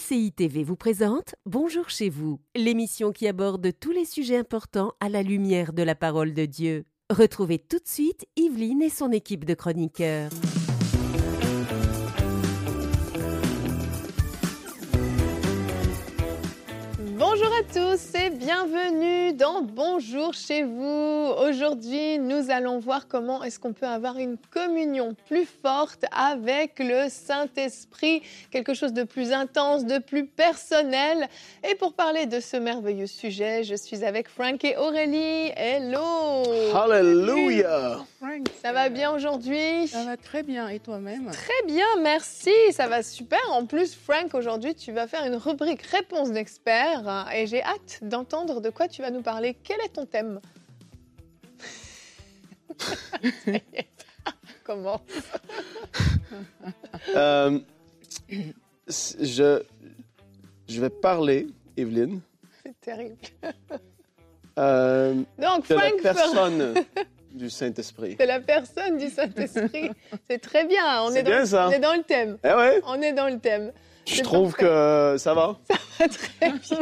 MCI TV vous présente Bonjour chez vous, l'émission qui aborde tous les sujets importants à la lumière de la parole de Dieu. Retrouvez tout de suite Yveline et son équipe de chroniqueurs. Tous et bienvenue dans Bonjour chez vous. Aujourd'hui, nous allons voir comment est-ce qu'on peut avoir une communion plus forte avec le Saint-Esprit, quelque chose de plus intense, de plus personnel. Et pour parler de ce merveilleux sujet, je suis avec Frank et Aurélie. Hello Hallelujah Frank, Ça va bien aujourd'hui? Ça va très bien. Et toi-même? Très bien, merci. Ça va super. En plus, Frank, aujourd'hui, tu vas faire une rubrique réponse d'experts et j'ai hâte d'entendre de quoi tu vas nous parler. Quel est ton thème Comment Euh, je, je vais parler, Evelyne, C'est terrible. euh, Donc, de la Frank fera- personne du Saint-Esprit. de la personne du Saint-Esprit. C'est très bien. On C'est est, dans, bien, ça. on est dans le thème. Eh ouais, On est dans le thème. Je trouve parfait. que ça va. Très bien.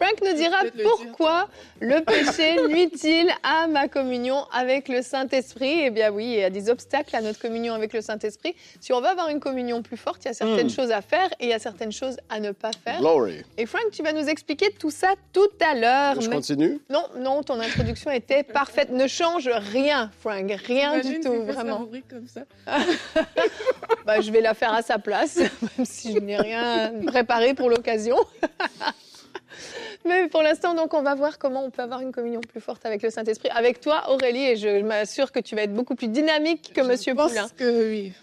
Frank nous dira le pourquoi le péché nuit-il à ma communion avec le Saint-Esprit? Eh bien oui, il y a des obstacles à notre communion avec le Saint-Esprit. Si on veut avoir une communion plus forte, il y a certaines Mm. choses à faire et il y a certaines choses à ne pas faire. Glory. Et Frank, tu vas nous expliquer tout ça tout à l'heure. Je Mais- continue? Non, non, ton introduction était parfaite. Ne change rien, Frank, rien Imagine du tout, vraiment. comme ça. Bah, je vais la faire à sa place, même si je n'ai rien préparé pour l'occasion. Mais pour l'instant, donc, on va voir comment on peut avoir une communion plus forte avec le Saint-Esprit. Avec toi, Aurélie, et je m'assure que tu vas être beaucoup plus dynamique que Monsieur Je pense Poulain. que oui.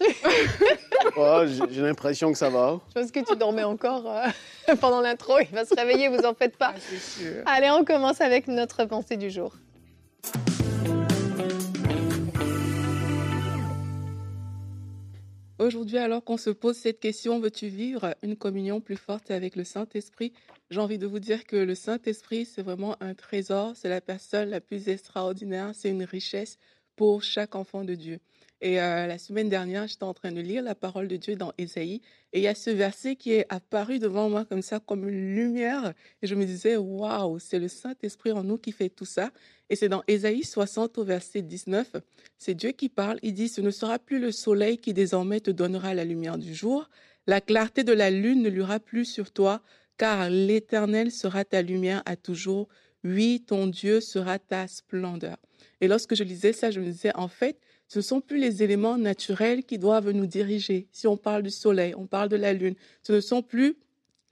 Oh, j'ai l'impression que ça va. Je pense que tu dormais encore euh, pendant l'intro. Il va se réveiller, vous en faites pas. Ah, sûr. Allez, on commence avec notre pensée du jour. Aujourd'hui, alors qu'on se pose cette question, veux-tu vivre une communion plus forte avec le Saint-Esprit? J'ai envie de vous dire que le Saint-Esprit, c'est vraiment un trésor, c'est la personne la plus extraordinaire, c'est une richesse pour chaque enfant de Dieu. Et euh, la semaine dernière, j'étais en train de lire la parole de Dieu dans Ésaïe, et il y a ce verset qui est apparu devant moi comme ça, comme une lumière, et je me disais, waouh, c'est le Saint-Esprit en nous qui fait tout ça. Et c'est dans Ésaïe 60 au verset 19. C'est Dieu qui parle. Il dit, ce ne sera plus le soleil qui désormais te donnera la lumière du jour. La clarté de la lune ne luira plus sur toi, car l'Éternel sera ta lumière à toujours. Oui, ton Dieu sera ta splendeur. Et lorsque je lisais ça, je me disais, en fait, ce ne sont plus les éléments naturels qui doivent nous diriger. Si on parle du soleil, on parle de la lune, ce ne sont plus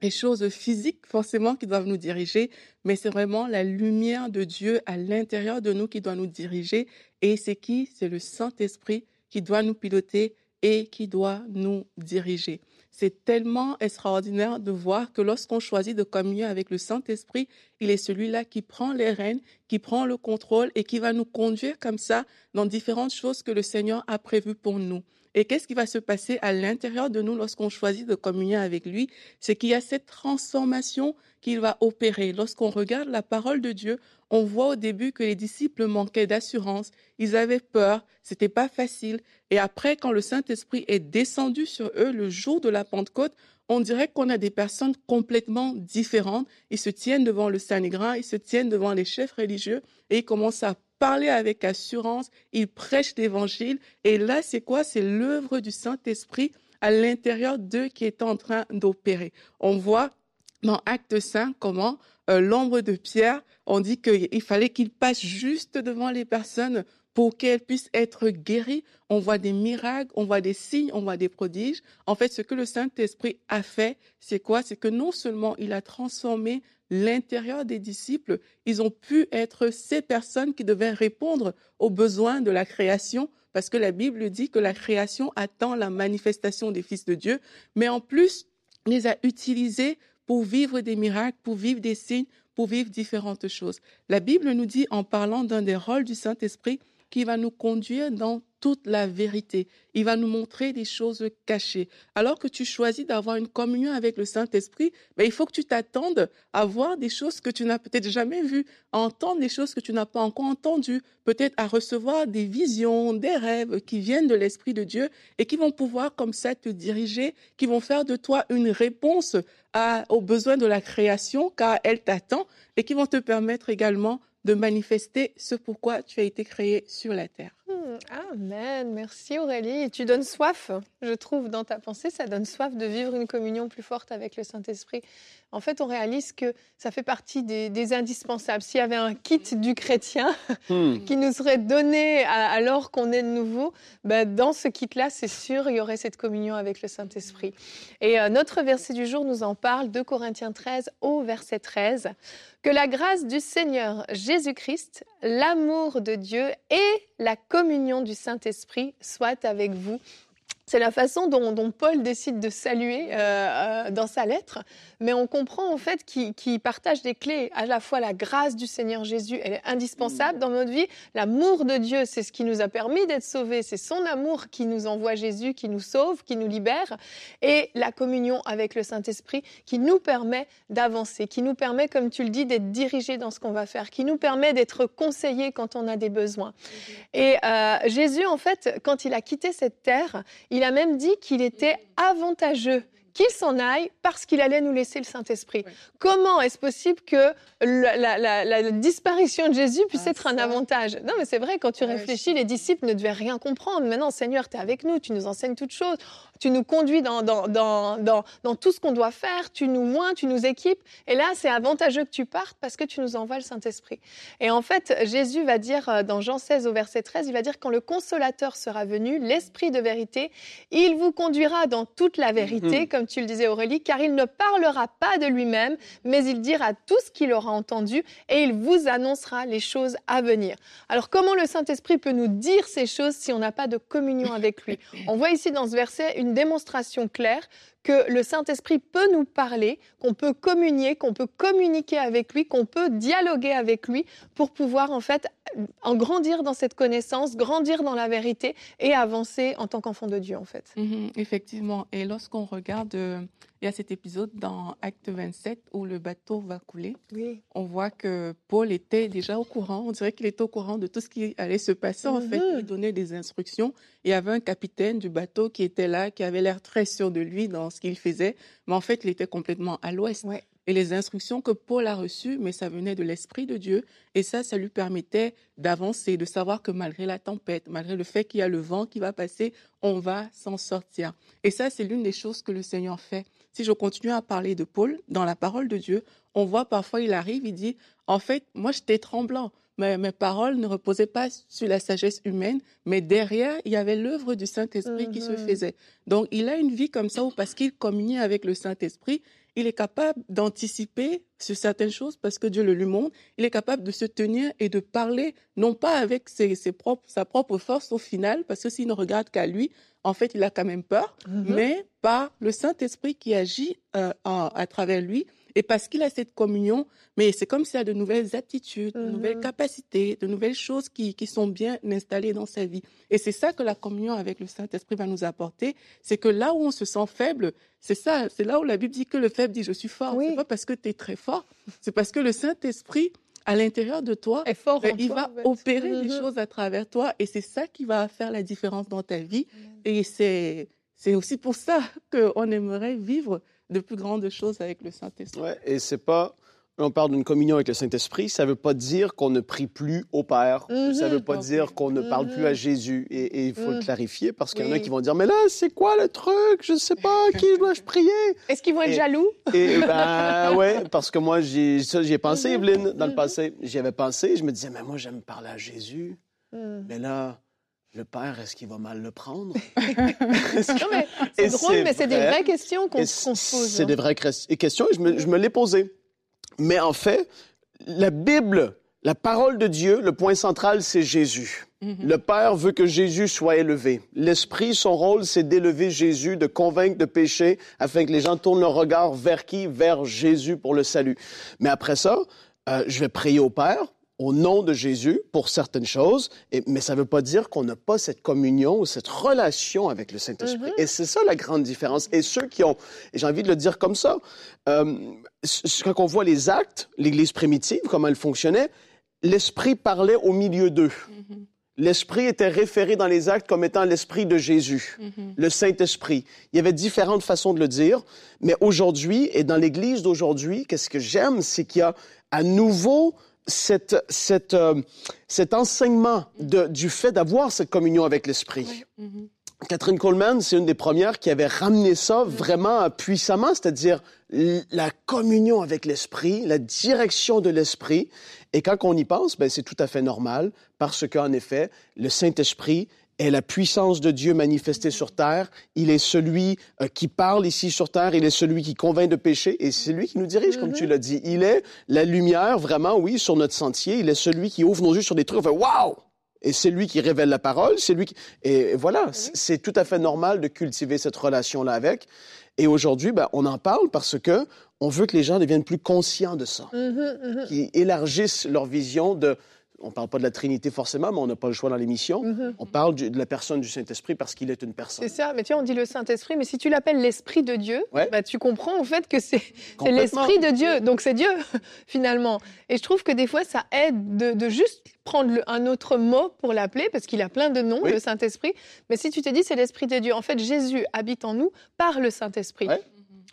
les choses physiques forcément qui doivent nous diriger, mais c'est vraiment la lumière de Dieu à l'intérieur de nous qui doit nous diriger. Et c'est qui? C'est le Saint-Esprit qui doit nous piloter et qui doit nous diriger. C'est tellement extraordinaire de voir que lorsqu'on choisit de communier avec le Saint-Esprit, il est celui-là qui prend les rênes, qui prend le contrôle et qui va nous conduire comme ça dans différentes choses que le Seigneur a prévues pour nous. Et qu'est-ce qui va se passer à l'intérieur de nous lorsqu'on choisit de communier avec lui? C'est qu'il y a cette transformation qu'il va opérer. Lorsqu'on regarde la parole de Dieu, on voit au début que les disciples manquaient d'assurance, ils avaient peur, c'était pas facile. Et après, quand le Saint-Esprit est descendu sur eux le jour de la Pentecôte, on dirait qu'on a des personnes complètement différentes. Ils se tiennent devant le Sanhédrin, ils se tiennent devant les chefs religieux et ils commencent à parler avec assurance, ils prêchent l'évangile. Et là, c'est quoi? C'est l'œuvre du Saint-Esprit à l'intérieur d'eux qui est en train d'opérer. On voit dans Acte 5 comment euh, l'ombre de Pierre, on dit qu'il fallait qu'il passe juste devant les personnes pour qu'elles puissent être guéries. On voit des miracles, on voit des signes, on voit des prodiges. En fait, ce que le Saint-Esprit a fait, c'est quoi? C'est que non seulement il a transformé l'intérieur des disciples, ils ont pu être ces personnes qui devaient répondre aux besoins de la création, parce que la Bible dit que la création attend la manifestation des fils de Dieu, mais en plus, les a utilisés pour vivre des miracles, pour vivre des signes, pour vivre différentes choses. La Bible nous dit, en parlant d'un des rôles du Saint-Esprit, qui va nous conduire dans toute la vérité. Il va nous montrer des choses cachées. Alors que tu choisis d'avoir une communion avec le Saint-Esprit, ben, il faut que tu t'attendes à voir des choses que tu n'as peut-être jamais vues, à entendre des choses que tu n'as pas encore entendues, peut-être à recevoir des visions, des rêves qui viennent de l'Esprit de Dieu et qui vont pouvoir comme ça te diriger, qui vont faire de toi une réponse aux besoins de la création, car elle t'attend, et qui vont te permettre également de manifester ce pourquoi tu as été créé sur la terre. Amen. Merci Aurélie. tu donnes soif, je trouve, dans ta pensée, ça donne soif de vivre une communion plus forte avec le Saint-Esprit. En fait, on réalise que ça fait partie des, indispensables. S'il y avait un kit du chrétien hmm. qui nous serait donné alors qu'on est de nouveau, ben, dans ce kit-là, c'est sûr, il y aurait cette communion avec le Saint-Esprit. Et euh, notre verset du jour nous en parle, de Corinthiens 13 au verset 13. Que la grâce du Seigneur Jésus-Christ, l'amour de Dieu et la communion du Saint-Esprit soient avec vous. C'est la façon dont, Paul décide de saluer euh, euh, dans sa lettre mais on comprend en fait qu'il partage des clés. À la fois la grâce du Seigneur Jésus, elle est indispensable dans notre vie. L'amour de Dieu, c'est ce qui nous a permis d'être sauvés. C'est son amour qui nous envoie Jésus, qui nous sauve, qui nous libère. Et la communion avec le Saint-Esprit qui nous permet d'avancer, qui nous permet, comme tu le dis, d'être dirigés dans ce qu'on va faire, qui nous permet d'être conseillés quand on a des besoins. Et euh, Jésus, en fait, quand il a quitté cette terre, a même dit qu'il était avantageux qu'il s'en aille parce qu'il allait nous laisser le Saint-Esprit. Comment est-ce possible que la, disparition de Jésus puisse ah, être un avantage? Non, mais c'est vrai, quand tu réfléchis, les disciples ne devaient rien comprendre. Maintenant, Seigneur, tu es avec nous, tu nous enseignes toutes choses, tu nous conduis dans, dans, dans, dans tout ce qu'on doit faire, tu nous moins, tu nous équipes. Et là, c'est avantageux que tu partes parce que tu nous envoies le Saint-Esprit. Et en fait, Jésus va dire euh, dans Jean 16 au verset 13, il va dire quand le consolateur sera venu, l'Esprit de vérité, il vous conduira dans toute la vérité, mm-hmm. comme tu le disais Aurélie, car il ne parlera pas de lui-même, mais il dira tout ce qu'il aura entendu et il vous annoncera les choses à venir. Alors comment le Saint-Esprit peut nous dire ces choses si on n'a pas de communion avec lui? On voit ici dans ce verset une démonstration claire que le Saint-Esprit peut nous parler, qu'on peut communier, qu'on peut communiquer avec lui, qu'on peut dialoguer avec lui pour pouvoir en fait en grandir dans cette connaissance, grandir dans la vérité et avancer en tant qu'enfant de Dieu en fait. Mhm, effectivement. Et lorsqu'on regarde, euh, il y a cet épisode dans Acte 27 où le bateau va couler. Oui. On voit que Paul était déjà au courant. On dirait qu'il était au courant de tout ce qui allait se passer. En fait, mhm. il donnait des instructions. Il y avait un capitaine du bateau qui était là, qui avait l'air très sûr de lui dans ce qu'il faisait, mais en fait, il était complètement à l'ouest. Et les instructions que Paul a reçues, mais ça venait de l'Esprit de Dieu. Et ça, ça lui permettait d'avancer, de savoir que malgré la tempête, malgré le fait qu'il y a le vent qui va passer, on va s'en sortir. Et ça, c'est l'une des choses que le Seigneur fait. Si je continue à parler de Paul, dans la parole de Dieu, on voit parfois, il arrive, il dit, en fait, moi, j'étais tremblant. Mais mes paroles ne reposaient pas sur la sagesse humaine, mais derrière, il y avait l'œuvre du Saint-Esprit qui se mhm. faisait. Donc, il a une vie comme ça où, parce qu'il communiait avec le Saint-Esprit, il est capable d'anticiper sur certaines choses parce que Dieu le lui montre. Il est capable de se tenir et de parler, non pas avec ses, propres, sa propre force au final, parce que s'il ne regarde qu'à lui, en fait, il a quand même peur, mhm. mais par le Saint-Esprit qui agit euh, à travers lui et parce qu'il a cette communion, mais c'est comme s'il a de nouvelles attitudes, de nouvelles mhm. capacités, de nouvelles choses qui, qui sont bien installées dans sa vie. Et c'est ça que la communion avec le Saint-Esprit va nous apporter. C'est que là où on se sent faible, c'est ça, c'est là où la Bible dit que le faible dit je suis fort. Oui. C'est pas parce que tu es très fort, c'est parce que le Saint-Esprit à l'intérieur de toi, fort ben, il va opérer des mhm. choses à travers toi et c'est ça qui va faire la différence dans ta vie. Et c'est, c'est aussi pour ça qu'on aimerait vivre de plus grandes choses avec le Saint-Esprit. Ouais, et c'est pas on parle d'une communion avec le Saint-Esprit, ça ne veut pas dire qu'on ne prie plus au Père. Ça ne veut pas dire qu'on ne parle plus à mhm. Jésus. Et il faut le mhm. clarifier parce qu'il y en a qui vont dire Mais là, c'est quoi le truc? Je ne sais pas, qui dois-je prier Est-ce qu'ils vont être jaloux? Et ben, ouais, parce que moi, j'y ai pensé, Evelyne, dans le passé. J'y avais pensé. Je me disais Mais moi, j'aime parler à Jésus. Mais là, le père, est-ce qu'il va mal le prendre? c'est drôle, mais c'est des vraies questions qu'on se pose. C'est des vraies questions et je me, je me l'ai posé. Mais en fait, la Bible, la parole de Dieu, le point central, c'est Jésus. Mm-hmm. Le Père veut que Jésus soit élevé. L'Esprit, son rôle, c'est d'élever Jésus, de convaincre de péché, afin que les gens tournent leur regard vers qui? Vers Jésus pour le salut. Mais après ça, euh, je vais prier au Père, au nom de Jésus pour certaines choses, et, mais ça ne veut pas dire qu'on n'a pas cette communion ou cette relation avec le Saint-Esprit. Mhm. Et c'est ça la grande différence. Et ceux qui ont, et j'ai envie de le dire comme ça, euh, quand on voit les actes, l'Église primitive, comment elle fonctionnait, l'Esprit parlait au milieu d'eux. Mhm. L'Esprit était référé dans les actes comme étant l'Esprit de Jésus, Mhm. le Saint-Esprit. Il y avait différentes façons de le dire, mais aujourd'hui, et dans l'Église d'aujourd'hui, qu'est-ce que j'aime, c'est qu'il y a à nouveau cette, cette, euh, cet enseignement de- du fait d'avoir cette communion avec l'Esprit. Mhm. Catherine Coleman, c'est une des premières qui avait ramené ça vraiment euh, puissamment, c'est-à-dire la communion avec l'esprit, la direction de l'esprit. Et quand on y pense, ben, c'est tout à fait normal parce qu'en effet, le Saint-Esprit est la puissance de Dieu manifestée sur terre. Il est celui euh, qui parle ici sur terre. Il est celui qui convainc de péché et c'est lui qui nous dirige, comme tu l'as dit. Il est la lumière, vraiment, oui, sur notre sentier. Il est celui qui ouvre nos yeux sur des trucs. Fait Waouh! Et c'est lui qui révèle la parole, c'est lui qui... Et voilà, c- c'est tout à fait normal de cultiver cette relation-là avec. Et aujourd'hui, ben, on en parle parce que on veut que les gens deviennent plus conscients de ça, Mhm, mhm. qu'ils élargissent leur vision de... On parle pas de la Trinité forcément, mais on n'a pas le choix dans l'émission. Mhm. On parle du- de la personne du Saint-Esprit parce qu'il est une personne. C'est ça, mais tu vois, on dit le Saint-Esprit, mais si tu l'appelles l'Esprit de Dieu, Ouais. bah, tu comprends en fait que c'est l'Esprit de Dieu, donc c'est Dieu finalement. Et je trouve que des fois, ça aide de, de juste prendre le- un autre mot pour l'appeler, parce qu'il a plein de noms, Oui. le Saint-Esprit. Mais si tu te dis c'est l'Esprit de Dieu, en fait, Jésus habite en nous par le Saint-Esprit. Ouais.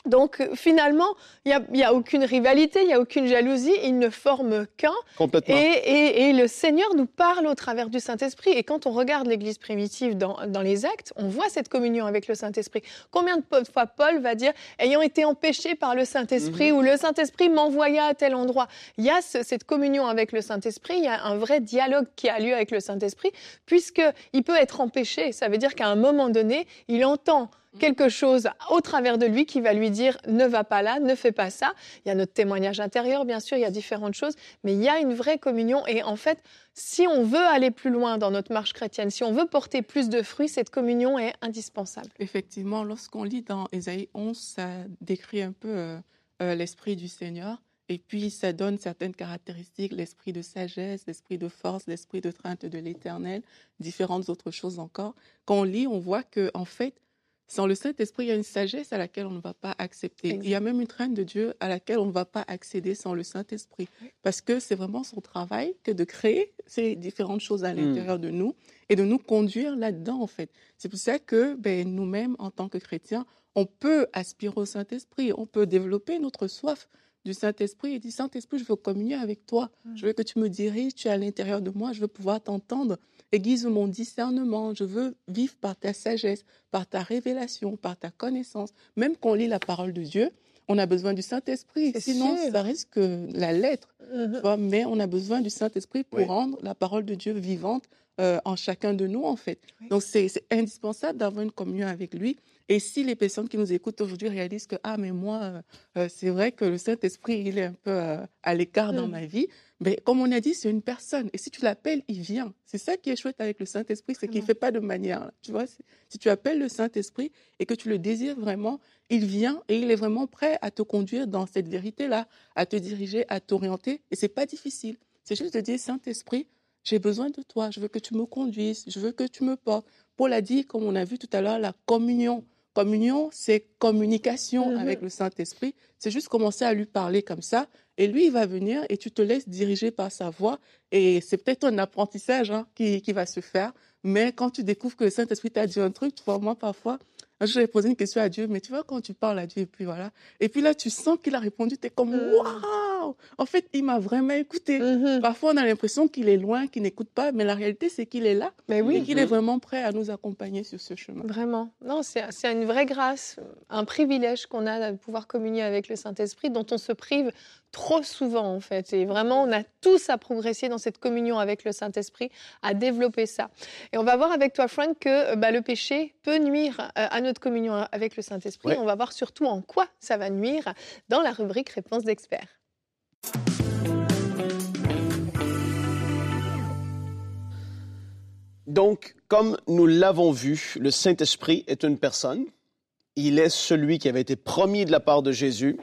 Donc euh, finalement, il n'y a, aucune rivalité, il n'y a aucune jalousie, ils ne forment qu'un. Complètement. Et, et- et le Seigneur nous parle au travers du Saint-Esprit. Et quand on regarde l'Église primitive dans, dans les actes, on voit cette communion avec le Saint-Esprit. Combien de fois Paul va dire, ayant été empêché par le Saint-Esprit, ou le Saint-Esprit m'envoya à tel endroit. Il y a ce- cette communion avec le Saint-Esprit, il y a un vrai dialogue qui a lieu avec le Saint-Esprit, puisqu'il peut être empêché. Ça veut dire qu'à un moment donné, il entend quelque chose au travers de lui qui va lui dire ne va pas là, ne fais pas ça. Il y a notre témoignage intérieur, bien sûr, il y a différentes choses, mais il y a une vraie communion. Et en fait, si on veut aller plus loin dans notre marche chrétienne, si on veut porter plus de fruits, cette communion est indispensable. Effectivement, lorsqu'on lit dans Ésaïe 11, ça décrit un peu euh, euh, l'esprit du Seigneur. Et puis, ça donne certaines caractéristiques, l'esprit de sagesse, l'esprit de force, l'esprit de crainte de l'éternel, différentes autres choses encore. Quand on lit, on voit que, en fait, sans le Saint-Esprit, il y a une sagesse à laquelle on ne va pas accepter. Il y a même une crainte de Dieu à laquelle on ne va pas accéder sans le Saint-Esprit. Parce que c'est vraiment son travail que de créer ces différentes choses à l'intérieur de nous et de nous conduire là-dedans, en fait. C'est pour ça que ben, nous-mêmes, en tant que chrétiens, on peut aspirer au Saint-Esprit, on peut développer notre soif du Saint-Esprit et dire Saint-Esprit, je veux communier avec toi, je veux que tu me diriges, tu es à l'intérieur de moi, je veux pouvoir t'entendre, aiguise mon discernement, je veux vivre par ta sagesse, par ta révélation, par ta connaissance. Même quand on lit la parole de Dieu, on a besoin du Saint-Esprit, sinon sûr. ça risque que la lettre tu vois, mais on a besoin du Saint-Esprit pour Oui. rendre la parole de Dieu vivante euh, en chacun de nous, en fait. Oui. Donc, c'est c'est indispensable d'avoir une communion avec lui. Et si les personnes qui nous écoutent aujourd'hui réalisent que, ah, mais moi, euh, euh, c'est vrai que le Saint-Esprit, il est un peu euh, à l'écart dans Mm. ma vie, mais comme on a dit, c'est une personne. Et si tu l'appelles, il vient. C'est ça qui est chouette avec le Saint-Esprit, c'est qu'il ne fait pas de manière. Tu vois, si tu appelles le Saint-Esprit et que tu le désires vraiment, il vient et il est vraiment prêt à te conduire dans cette vérité-là, à te diriger, à t'orienter. Et c'est pas difficile. C'est juste de dire, Saint-Esprit, j'ai besoin de toi. Je veux que tu me conduises. Je veux que tu me portes. Paul a dit, comme on a vu tout à l'heure, la communion. Communion, c'est communication Mhm. avec le Saint-Esprit. C'est juste commencer à lui parler comme ça. Et lui, il va venir et tu te laisses diriger par sa voix. Et c'est peut-être un apprentissage hein, qui, qui va se faire. Mais quand tu découvres que le Saint-Esprit t'a dit un truc, tu vois, moi, parfois, un jour, j'avais posé une question à Dieu, mais tu vois, quand tu parles à Dieu, et puis voilà. Et puis là, tu sens qu'il a répondu, tu es comme, Mhm. Waouh! En fait, il m'a vraiment écouté. Mhm. Parfois, on a l'impression qu'il est loin, qu'il n'écoute pas, mais la réalité, c'est qu'il est là Mais et oui, qu'il est vraiment prêt à nous accompagner sur ce chemin. Vraiment. Non, c'est c'est une vraie grâce, un privilège qu'on a de pouvoir communier avec le Saint-Esprit, dont on se prive trop souvent, en fait. Et vraiment, on a tous à progresser dans cette communion avec le Saint-Esprit, à développer ça. Et on va voir avec toi, Frank, que euh, bah, le péché peut nuire euh, à notre communion avec le Saint-Esprit. Ouais. On va voir surtout en quoi ça va nuire dans la rubrique Réponse d'experts. Donc, comme nous l'avons vu, le Saint-Esprit est une personne. Il est celui qui avait été promis de la part de Jésus.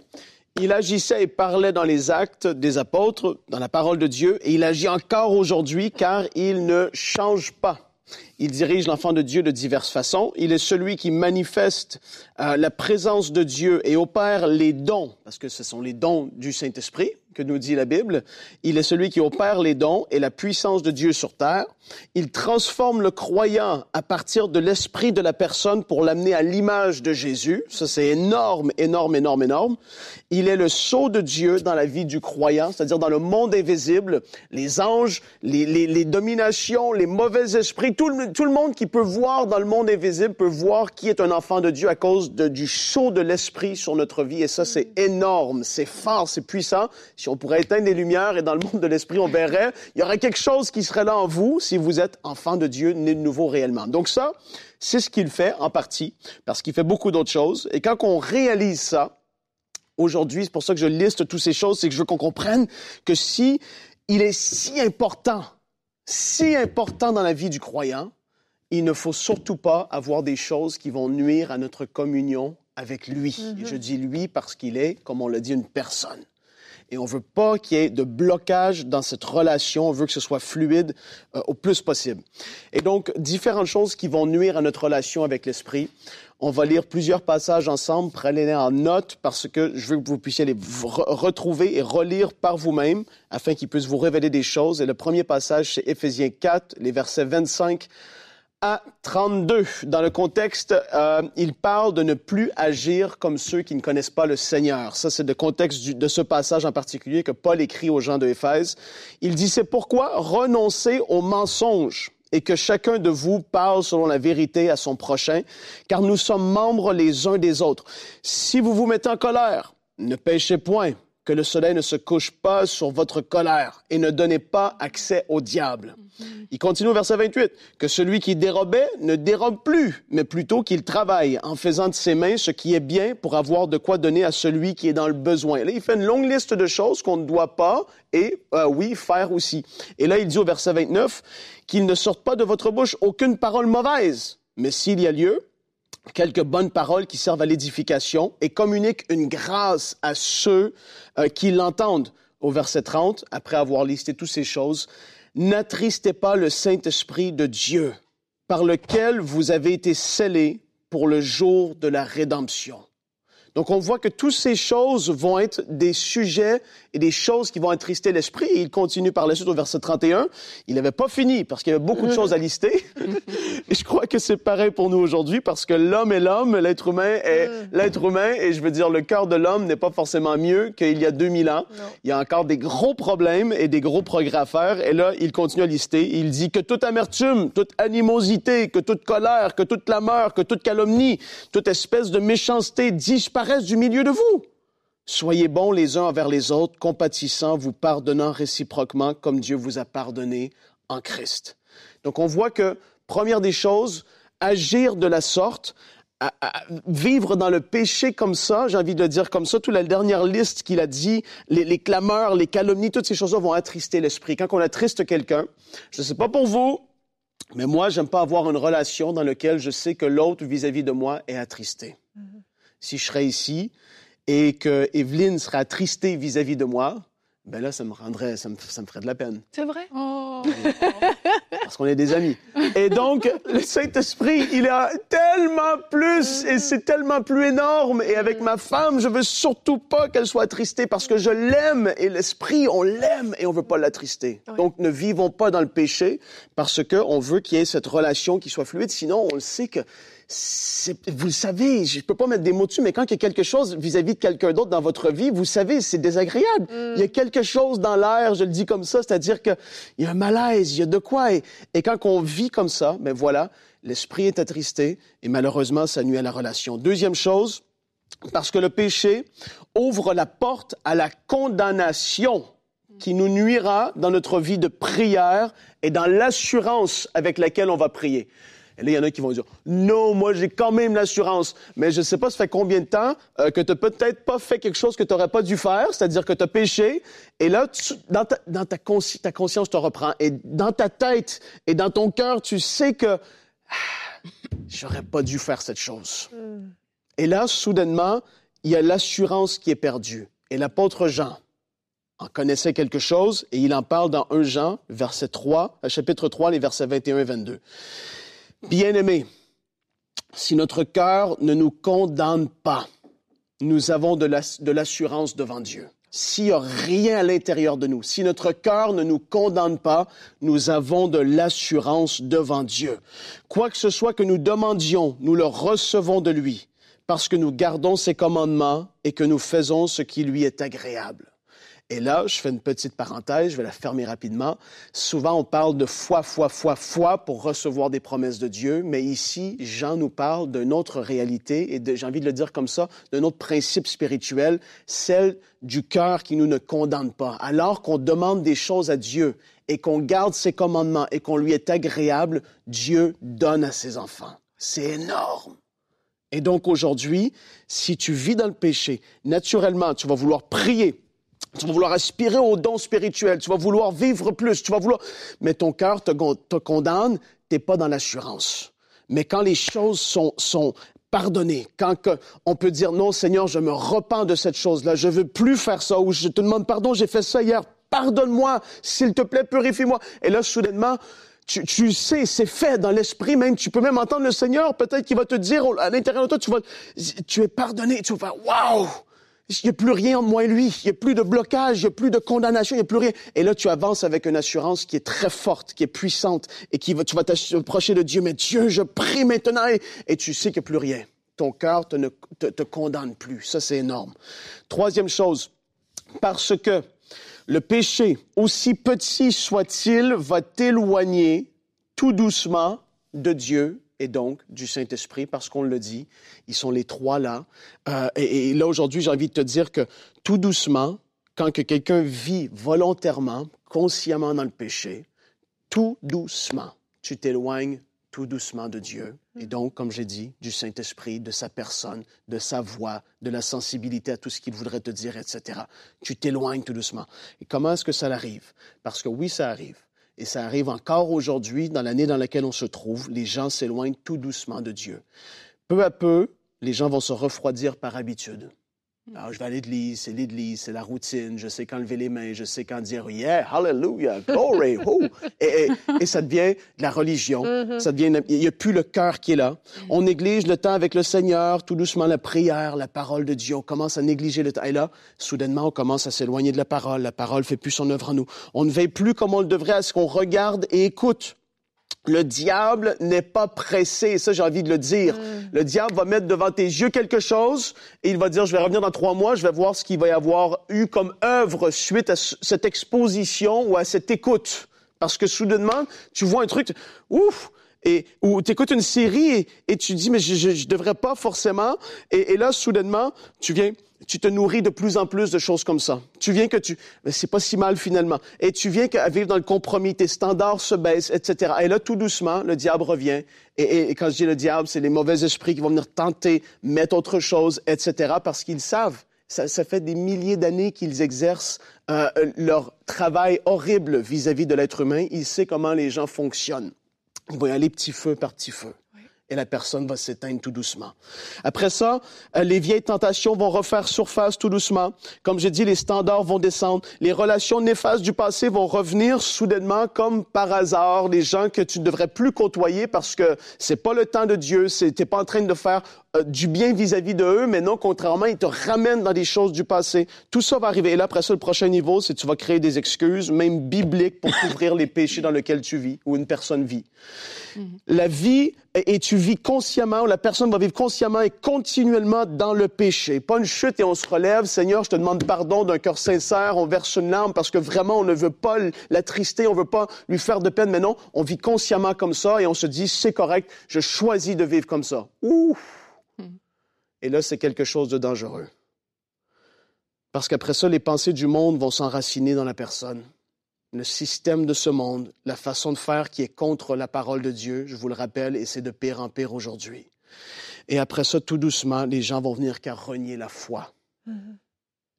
Il agissait et parlait dans les actes des apôtres, dans la parole de Dieu, et il agit encore aujourd'hui car il ne change pas. Il dirige l'enfant de Dieu de diverses façons. Il est celui qui manifeste euh, la présence de Dieu et opère les dons, parce que ce sont les dons du Saint-Esprit que nous dit la Bible. Il est celui qui opère les dons et la puissance de Dieu sur terre. Il transforme le croyant à partir de l'esprit de la personne pour l'amener à l'image de Jésus. Ça, c'est énorme, énorme, énorme, énorme. Il est le sceau de Dieu dans la vie du croyant, c'est-à-dire dans le monde invisible, les anges, les, dominations, les mauvais esprits, tout le, monde qui peut voir dans le monde invisible peut voir qui est un enfant de Dieu à cause du sceau de l'esprit sur notre vie. Et ça, c'est énorme, c'est fort, c'est puissant. Si on pourrait éteindre les lumières et dans le monde de l'esprit, on verrait, il y aurait quelque chose qui serait là en vous si vous êtes enfant de Dieu, né de nouveau réellement. Donc ça, c'est ce qu'il fait en partie, parce qu'il fait beaucoup d'autres choses. Et quand on réalise ça, aujourd'hui, c'est pour ça que je liste toutes ces choses, c'est que je veux qu'on comprenne que si il est si important, si important dans la vie du croyant, il ne faut surtout pas avoir des choses qui vont nuire à notre communion avec lui. Et je dis lui parce qu'il est, comme on l'a dit, une personne. Et on veut pas qu'il y ait de blocage dans cette relation. On veut que ce soit fluide euh, au plus possible. Et donc, différentes choses qui vont nuire à notre relation avec l'Esprit. On va lire plusieurs passages ensemble, prenez-les en note parce que je veux que vous puissiez les re- retrouver et relire par vous-même afin qu'ils puissent vous révéler des choses. Et le premier passage, c'est Éphésiens 4, les versets 25 à 32. Dans le contexte, euh, il parle de ne plus agir comme ceux qui ne connaissent pas le Seigneur. Ça, c'est le contexte de ce passage en particulier que Paul écrit aux gens de Éphèse. Il dit, c'est pourquoi renoncez au mensonge et que chacun de vous parle selon la vérité à son prochain, car nous sommes membres les uns des autres. Si vous vous mettez en colère, ne péchez point, que le soleil ne se couche pas sur votre colère et ne donnez pas accès au diable. Il continue au verset 28, que celui qui dérobait ne dérobe plus, mais plutôt qu'il travaille en faisant de ses mains ce qui est bien pour avoir de quoi donner à celui qui est dans le besoin. Là, il fait une longue liste de choses qu'on ne doit pas et, euh, oui, faire aussi. Et là, il dit au verset 29 qu'il ne sorte pas de votre bouche aucune parole mauvaise, mais s'il y a lieu, quelques bonnes paroles qui servent à l'édification et communiquent une grâce à ceux euh, qui l'entendent. Au verset 30, après avoir listé toutes ces choses, n'attristez pas le Saint-Esprit de Dieu, par lequel vous avez été scellés pour le jour de la rédemption. Donc, on voit que toutes ces choses vont être des sujets et des choses qui vont attrister l'esprit. Et il continue par la suite au verset 31. Il n'avait pas fini parce qu'il y avait beaucoup de choses à lister. et je crois que c'est pareil pour nous aujourd'hui parce que l'homme est l'homme, l'être humain est l'être humain. Et je veux dire, le cœur de l'homme n'est pas forcément mieux qu'il y a 2000 ans. Il y a encore des gros problèmes et des gros progrès à faire. Et là, il continue à lister. Il dit que toute amertume, toute animosité, que toute colère, que toute clameur, que toute calomnie, toute espèce de méchanceté disparaissent du milieu de vous. Soyez bons les uns envers les autres, compatissants, vous pardonnant réciproquement comme Dieu vous a pardonné en Christ. Donc on voit que, première des choses, agir de la sorte, vivre dans le péché comme ça, j'ai envie de le dire comme ça, toute la dernière liste qu'il a dit, les, les clameurs, les calomnies, toutes ces choses-là vont attrister l'esprit. Quand on attriste quelqu'un, je ne sais pas pour vous, mais moi, j'aime pas avoir une relation dans laquelle je sais que l'autre vis-à-vis de moi est attristé. Si je serais ici et que Evelyne serait attristée vis-à-vis de moi, ben là, ça me rendrait, ça me, ça me ferait de la peine. C'est vrai? Oh. Parce qu'on est des amis. Et donc, le Saint-Esprit, il a tellement plus, et c'est tellement plus énorme. Et avec ma femme, je veux surtout pas qu'elle soit attristée parce que je l'aime. Et l'Esprit, on l'aime et on veut pas l'attrister. Donc, ne vivons pas dans le péché parce que on veut qu'il y ait cette relation qui soit fluide. Sinon, on le sait que vous le savez, je peux pas mettre des mots dessus, mais quand il y a quelque chose vis-à-vis de quelqu'un d'autre dans votre vie, vous savez, c'est désagréable. Il y a quelque chose dans l'air, je le dis comme ça, c'est-à-dire qu'il y a un malaise, il y a de quoi. Et, et quand on vit comme ça, ben voilà, l'esprit est attristé et malheureusement, ça nuit à la relation. Deuxième chose, parce que le péché ouvre la porte à la condamnation qui nous nuira dans notre vie de prière et dans l'assurance avec laquelle on va prier. Et là, il y en a qui vont dire, non, moi, j'ai quand même l'assurance. Mais je ne sais pas, ça fait combien de temps euh, que tu n'as peut-être pas fait quelque chose que tu n'aurais pas dû faire, c'est-à-dire que tu as péché. Et là, dans, ta, conscience te reprend. Et dans ta tête et dans ton cœur, tu sais que j'aurais pas dû faire cette chose. Et là, soudainement, il y a l'assurance qui est perdue. Et l'apôtre Jean en connaissait quelque chose et il en parle dans 1 Jean, verset 3, euh, chapitre 3, les versets 21 et 22. Bien-aimés, si notre cœur ne nous condamne pas, nous avons de l'assurance devant Dieu. S'il n'y a rien à l'intérieur de nous, si notre cœur ne nous condamne pas, nous avons de l'assurance devant Dieu. Quoi que ce soit que nous demandions, nous le recevons de lui, parce que nous gardons ses commandements et que nous faisons ce qui lui est agréable. Et là, je fais une petite parenthèse, je vais la fermer rapidement. Souvent, on parle de foi, foi, foi, foi pour recevoir des promesses de Dieu, mais ici, Jean nous parle d'une autre réalité, et j'ai envie de le dire comme ça, d'un autre principe spirituel, celle du cœur qui nous ne condamne pas. Alors qu'on demande des choses à Dieu et qu'on garde ses commandements et qu'on lui est agréable, Dieu donne à ses enfants. C'est énorme. Et donc aujourd'hui, si tu vis dans le péché, naturellement, tu vas vouloir prier tu vas vouloir aspirer aux dons spirituels. Tu vas vouloir vivre plus. Tu vas vouloir... Mais ton cœur te, te condamne. T'es pas dans l'assurance. Mais quand les choses sont, sont pardonnées, quand on peut dire non, Seigneur, je me repens de cette chose-là, je veux plus faire ça, ou je te demande pardon, j'ai fait ça hier, pardonne-moi, s'il te plaît, purifie-moi. Et là, soudainement, tu, tu sais, c'est fait dans l'esprit même. Tu peux même entendre le Seigneur, peut-être qu'il va te dire à l'intérieur de toi, tu vas, tu es pardonné. Tu vas faire, waouh! Il n'y a plus rien entre moi et lui. Il n'y a plus de blocage, il n'y a plus de condamnation, il n'y a plus rien. Et là, tu avances avec une assurance qui est très forte, qui est puissante et qui va, tu vas t'approcher de Dieu. Mais Dieu, je prie maintenant et, tu sais qu'il n'y a plus rien. Ton cœur te, ne, te, te condamne plus. Ça, c'est énorme. Troisième chose, parce que le péché, aussi petit soit-il, va t'éloigner tout doucement de Dieu et donc du Saint-Esprit, parce qu'on le dit, ils sont les trois là. Euh, et, là, aujourd'hui, j'ai envie de te dire que tout doucement, quand que quelqu'un vit volontairement, consciemment dans le péché, tout doucement, tu t'éloignes tout doucement de Dieu. Et donc, comme j'ai dit, du Saint-Esprit, de sa personne, de sa voix, de la sensibilité à tout ce qu'il voudrait te dire, etc. Tu t'éloignes tout doucement. Et comment est-ce que ça arrive? Parce que oui, ça arrive. Et ça arrive encore aujourd'hui, dans l'année dans laquelle on se trouve, les gens s'éloignent tout doucement de Dieu. Peu à peu, les gens vont se refroidir par habitude. Alors, ah, je vais à l'église, c'est l'église, c'est la routine, je sais quand lever les mains, je sais quand dire yeah, hallelujah, glory, Et, et, ça devient de la religion, mm-hmm. ça devient, il n'y a plus le cœur qui est là. On néglige le temps avec le Seigneur, tout doucement la prière, la parole de Dieu, on commence à négliger le temps. Et là, soudainement, on commence à s'éloigner de la parole, la parole fait plus son œuvre en nous. On ne veille plus comme on le devrait à ce qu'on regarde et écoute. Le diable n'est pas pressé, ça j'ai envie de le dire. Mm. Le diable va mettre devant tes yeux quelque chose et il va dire, je vais revenir dans trois mois, je vais voir ce qu'il va y avoir eu comme œuvre suite à cette exposition ou à cette écoute. Parce que soudainement, tu vois un truc, ouf, et ou tu écoutes une série et, tu dis mais je, je, devrais pas forcément et, et, là soudainement tu viens tu te nourris de plus en plus de choses comme ça. Tu viens que tu mais c'est pas si mal finalement et tu viens qu'à vivre dans le compromis tes standards se baissent etc. Et là tout doucement le diable revient et, et quand je dis le diable c'est les mauvais esprits qui vont venir tenter mettre autre chose etc. parce qu'ils savent ça, ça, fait des milliers d'années qu'ils exercent euh, leur travail horrible vis-à-vis -vis de l'être humain. Ils savent comment les gens fonctionnent. Il va y aller petit feu par petit feu. Et la personne va s'éteindre tout doucement. Après ça, euh, les vieilles tentations vont refaire surface tout doucement. Comme j'ai dit, les standards vont descendre. Les relations néfastes du passé vont revenir soudainement comme par hasard. Les gens que tu ne devrais plus côtoyer parce que c'est pas le temps de Dieu. T'es pas en train de faire euh, du bien vis-à-vis de eux, mais non, contrairement, ils te ramènent dans des choses du passé. Tout ça va arriver. Et là, après ça, le prochain niveau, c'est que tu vas créer des excuses, même bibliques, pour couvrir les péchés dans lesquels tu vis ou une personne vit. Mm-hmm. La vie, et tu vis consciemment, la personne va vivre consciemment et continuellement dans le péché. Pas une chute et on se relève, Seigneur, je te demande pardon d'un cœur sincère, on verse une larme parce que vraiment on ne veut pas l'attrister, on veut pas lui faire de peine, mais non, on vit consciemment comme ça et on se dit, c'est correct, je choisis de vivre comme ça. Ouf! Et là, c'est quelque chose de dangereux. Parce qu'après ça, les pensées du monde vont s'enraciner dans la personne. Le système de ce monde, la façon de faire qui est contre la parole de Dieu, je vous le rappelle, et c'est de pire en pire aujourd'hui. Et après ça, tout doucement, les gens vont venir qu'à renier la foi. Mm-hmm.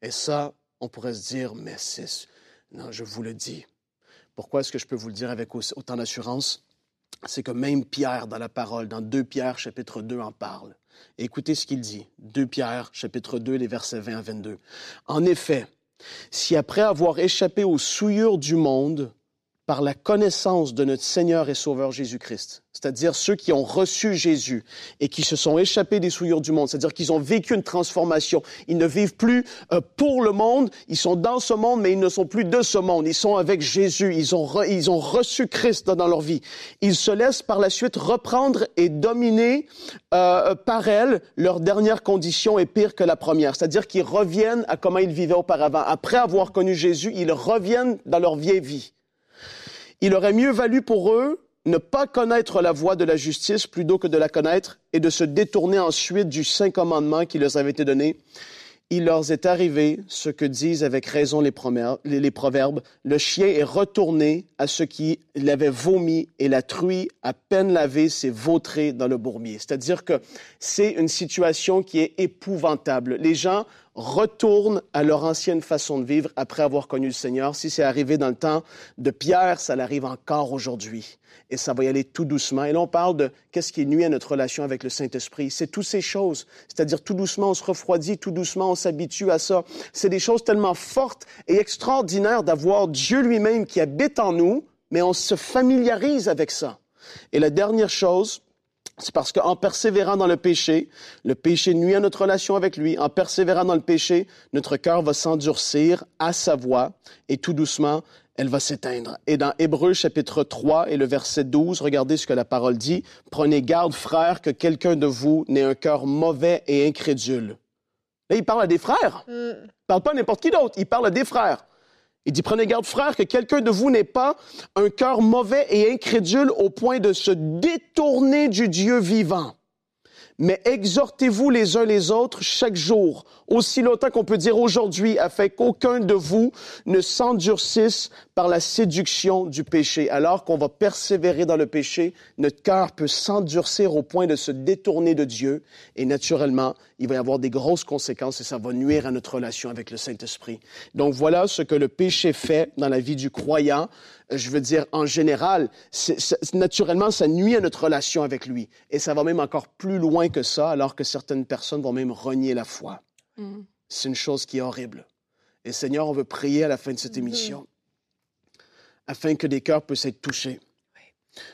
Et ça, on pourrait se dire, mais c'est... Non, je vous le dis. Pourquoi est-ce que je peux vous le dire avec autant d'assurance? C'est que même Pierre, dans la parole, dans 2 Pierre, chapitre 2, en parle. Écoutez ce qu'il dit. 2 Pierre, chapitre 2, les versets 20 à 22. En effet, si après avoir échappé aux souillures du monde, par la connaissance de notre Seigneur et Sauveur Jésus-Christ, c'est-à-dire ceux qui ont reçu Jésus et qui se sont échappés des souillures du monde, c'est-à-dire qu'ils ont vécu une transformation. Ils ne vivent plus euh, pour le monde, ils sont dans ce monde, mais ils ne sont plus de ce monde. Ils sont avec Jésus, ils ont, ils ont reçu Christ dans leur vie. Ils se laissent par la suite reprendre et dominer euh, par elle. Leur dernière condition est pire que la première, c'est-à-dire qu'ils reviennent à comment ils vivaient auparavant. Après avoir connu Jésus, ils reviennent dans leur vieille vie. Il aurait mieux valu pour eux ne pas connaître la voie de la justice plutôt que de la connaître et de se détourner ensuite du saint commandement qui leur avait été donné. Il leur est arrivé ce que disent avec raison les, proverbes. Le chien est retourné à ce qui l'avait vomi et la truie, à peine lavée, s'est vautrée dans le bourbier. C'est-à-dire que c'est une situation qui est épouvantable. Les gens retournent à leur ancienne façon de vivre après avoir connu le Seigneur. Si c'est arrivé dans le temps de Pierre, ça l'arrive encore aujourd'hui. Et ça va y aller tout doucement. Et là, on parle de qu'est-ce qui nuit à notre relation avec le Saint-Esprit. C'est toutes ces choses. C'est-à-dire, tout doucement, on se refroidit, tout doucement, on s'habitue à ça. C'est des choses tellement fortes et extraordinaires d'avoir Dieu lui-même qui habite en nous, mais on se familiarise avec ça. Et la dernière chose, c'est parce qu'en persévérant dans le péché, le péché nuit à notre relation avec lui. En persévérant dans le péché, notre cœur va s'endurcir à sa voix et tout doucement, elle va s'éteindre. Et dans Hébreu chapitre 3 et le verset 12, regardez ce que la parole dit. Prenez garde, frères, que quelqu'un de vous n'ait un cœur mauvais et incrédule. Là, il parle à des frères. Mm. Il parle pas à n'importe qui d'autre. Il parle à des frères. Il dit, prenez garde, frère, que quelqu'un de vous n'ait pas un cœur mauvais et incrédule au point de se détourner du Dieu vivant. Mais exhortez-vous les uns les autres chaque jour, aussi longtemps qu'on peut dire aujourd'hui, afin qu'aucun de vous ne s'endurcisse par la séduction du péché. Alors qu'on va persévérer dans le péché, notre cœur peut s'endurcir au point de se détourner de Dieu. Et naturellement, il va y avoir des grosses conséquences et ça va nuire à notre relation avec le Saint-Esprit. Donc voilà ce que le péché fait dans la vie du croyant je veux dire, en général, naturellement, ça nuit à notre relation avec lui. Et ça va même encore plus loin que ça, alors que certaines personnes vont même renier la foi. Mm. C'est une chose qui est horrible. Et Seigneur, on veut prier à la fin de cette mm-hmm. émission, afin que des cœurs puissent être touchés.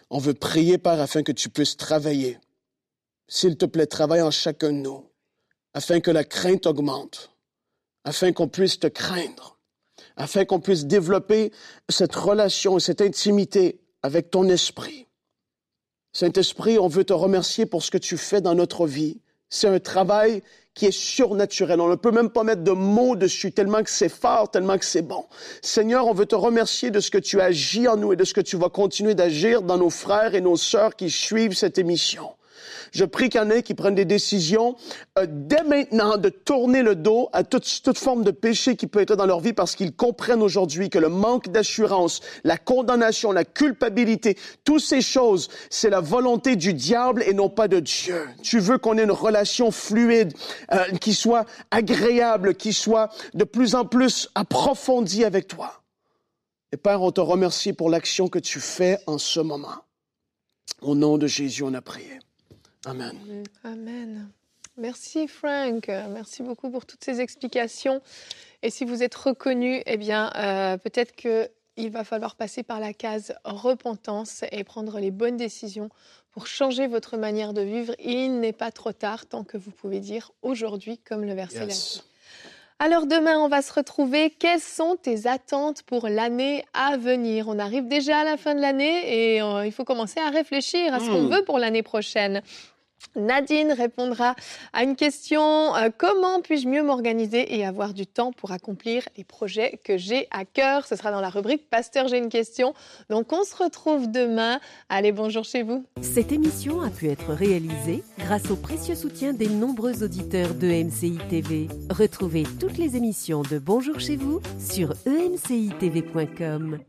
On veut prier, Père, afin que tu puisses travailler. S'il te plaît, travaille en chacun de nous, afin que la crainte augmente, afin qu'on puisse te craindre afin qu'on puisse développer cette relation et cette intimité avec ton esprit. Saint-Esprit, on veut te remercier pour ce que tu fais dans notre vie. C'est un travail qui est surnaturel. On ne peut même pas mettre de mots dessus, tellement que c'est fort, tellement que c'est bon. Seigneur, on veut te remercier de ce que tu agis en nous et de ce que tu vas continuer d'agir dans nos frères et nos sœurs qui suivent cette émission. Je prie qu'il y en ait qui prennent des décisions euh, dès maintenant de tourner le dos à toute, toute forme de péché qui peut être dans leur vie parce qu'ils comprennent aujourd'hui que le manque d'assurance, la condamnation, la culpabilité, toutes ces choses, c'est la volonté du diable et non pas de Dieu. Tu veux qu'on ait une relation fluide, euh, qui soit agréable, qui soit de plus en plus approfondie avec toi. Et Père, on te remercie pour l'action que tu fais en ce moment. Au nom de Jésus, on a prié. Amen. Amen. Merci Frank, merci beaucoup pour toutes ces explications. Et si vous êtes reconnu, eh bien, euh, peut-être qu'il va falloir passer par la case repentance et prendre les bonnes décisions pour changer votre manière de vivre. Il n'est pas trop tard tant que vous pouvez dire aujourd'hui, comme le verset yes. Alors demain, on va se retrouver. Quelles sont tes attentes pour l'année à venir? On arrive déjà à la fin de l'année et euh, il faut commencer à réfléchir à ce qu'on hmm. veut pour l'année prochaine. Nadine répondra à une question euh, comment puis-je mieux m'organiser et avoir du temps pour accomplir les projets que j'ai à cœur? Ce sera dans la rubrique Pasteur, j'ai une question. Donc on se retrouve demain. Allez, bonjour chez vous. Cette émission a pu être réalisée grâce au précieux soutien des nombreux auditeurs de MCI TV. Retrouvez toutes les émissions de Bonjour chez vous sur emcitv.com.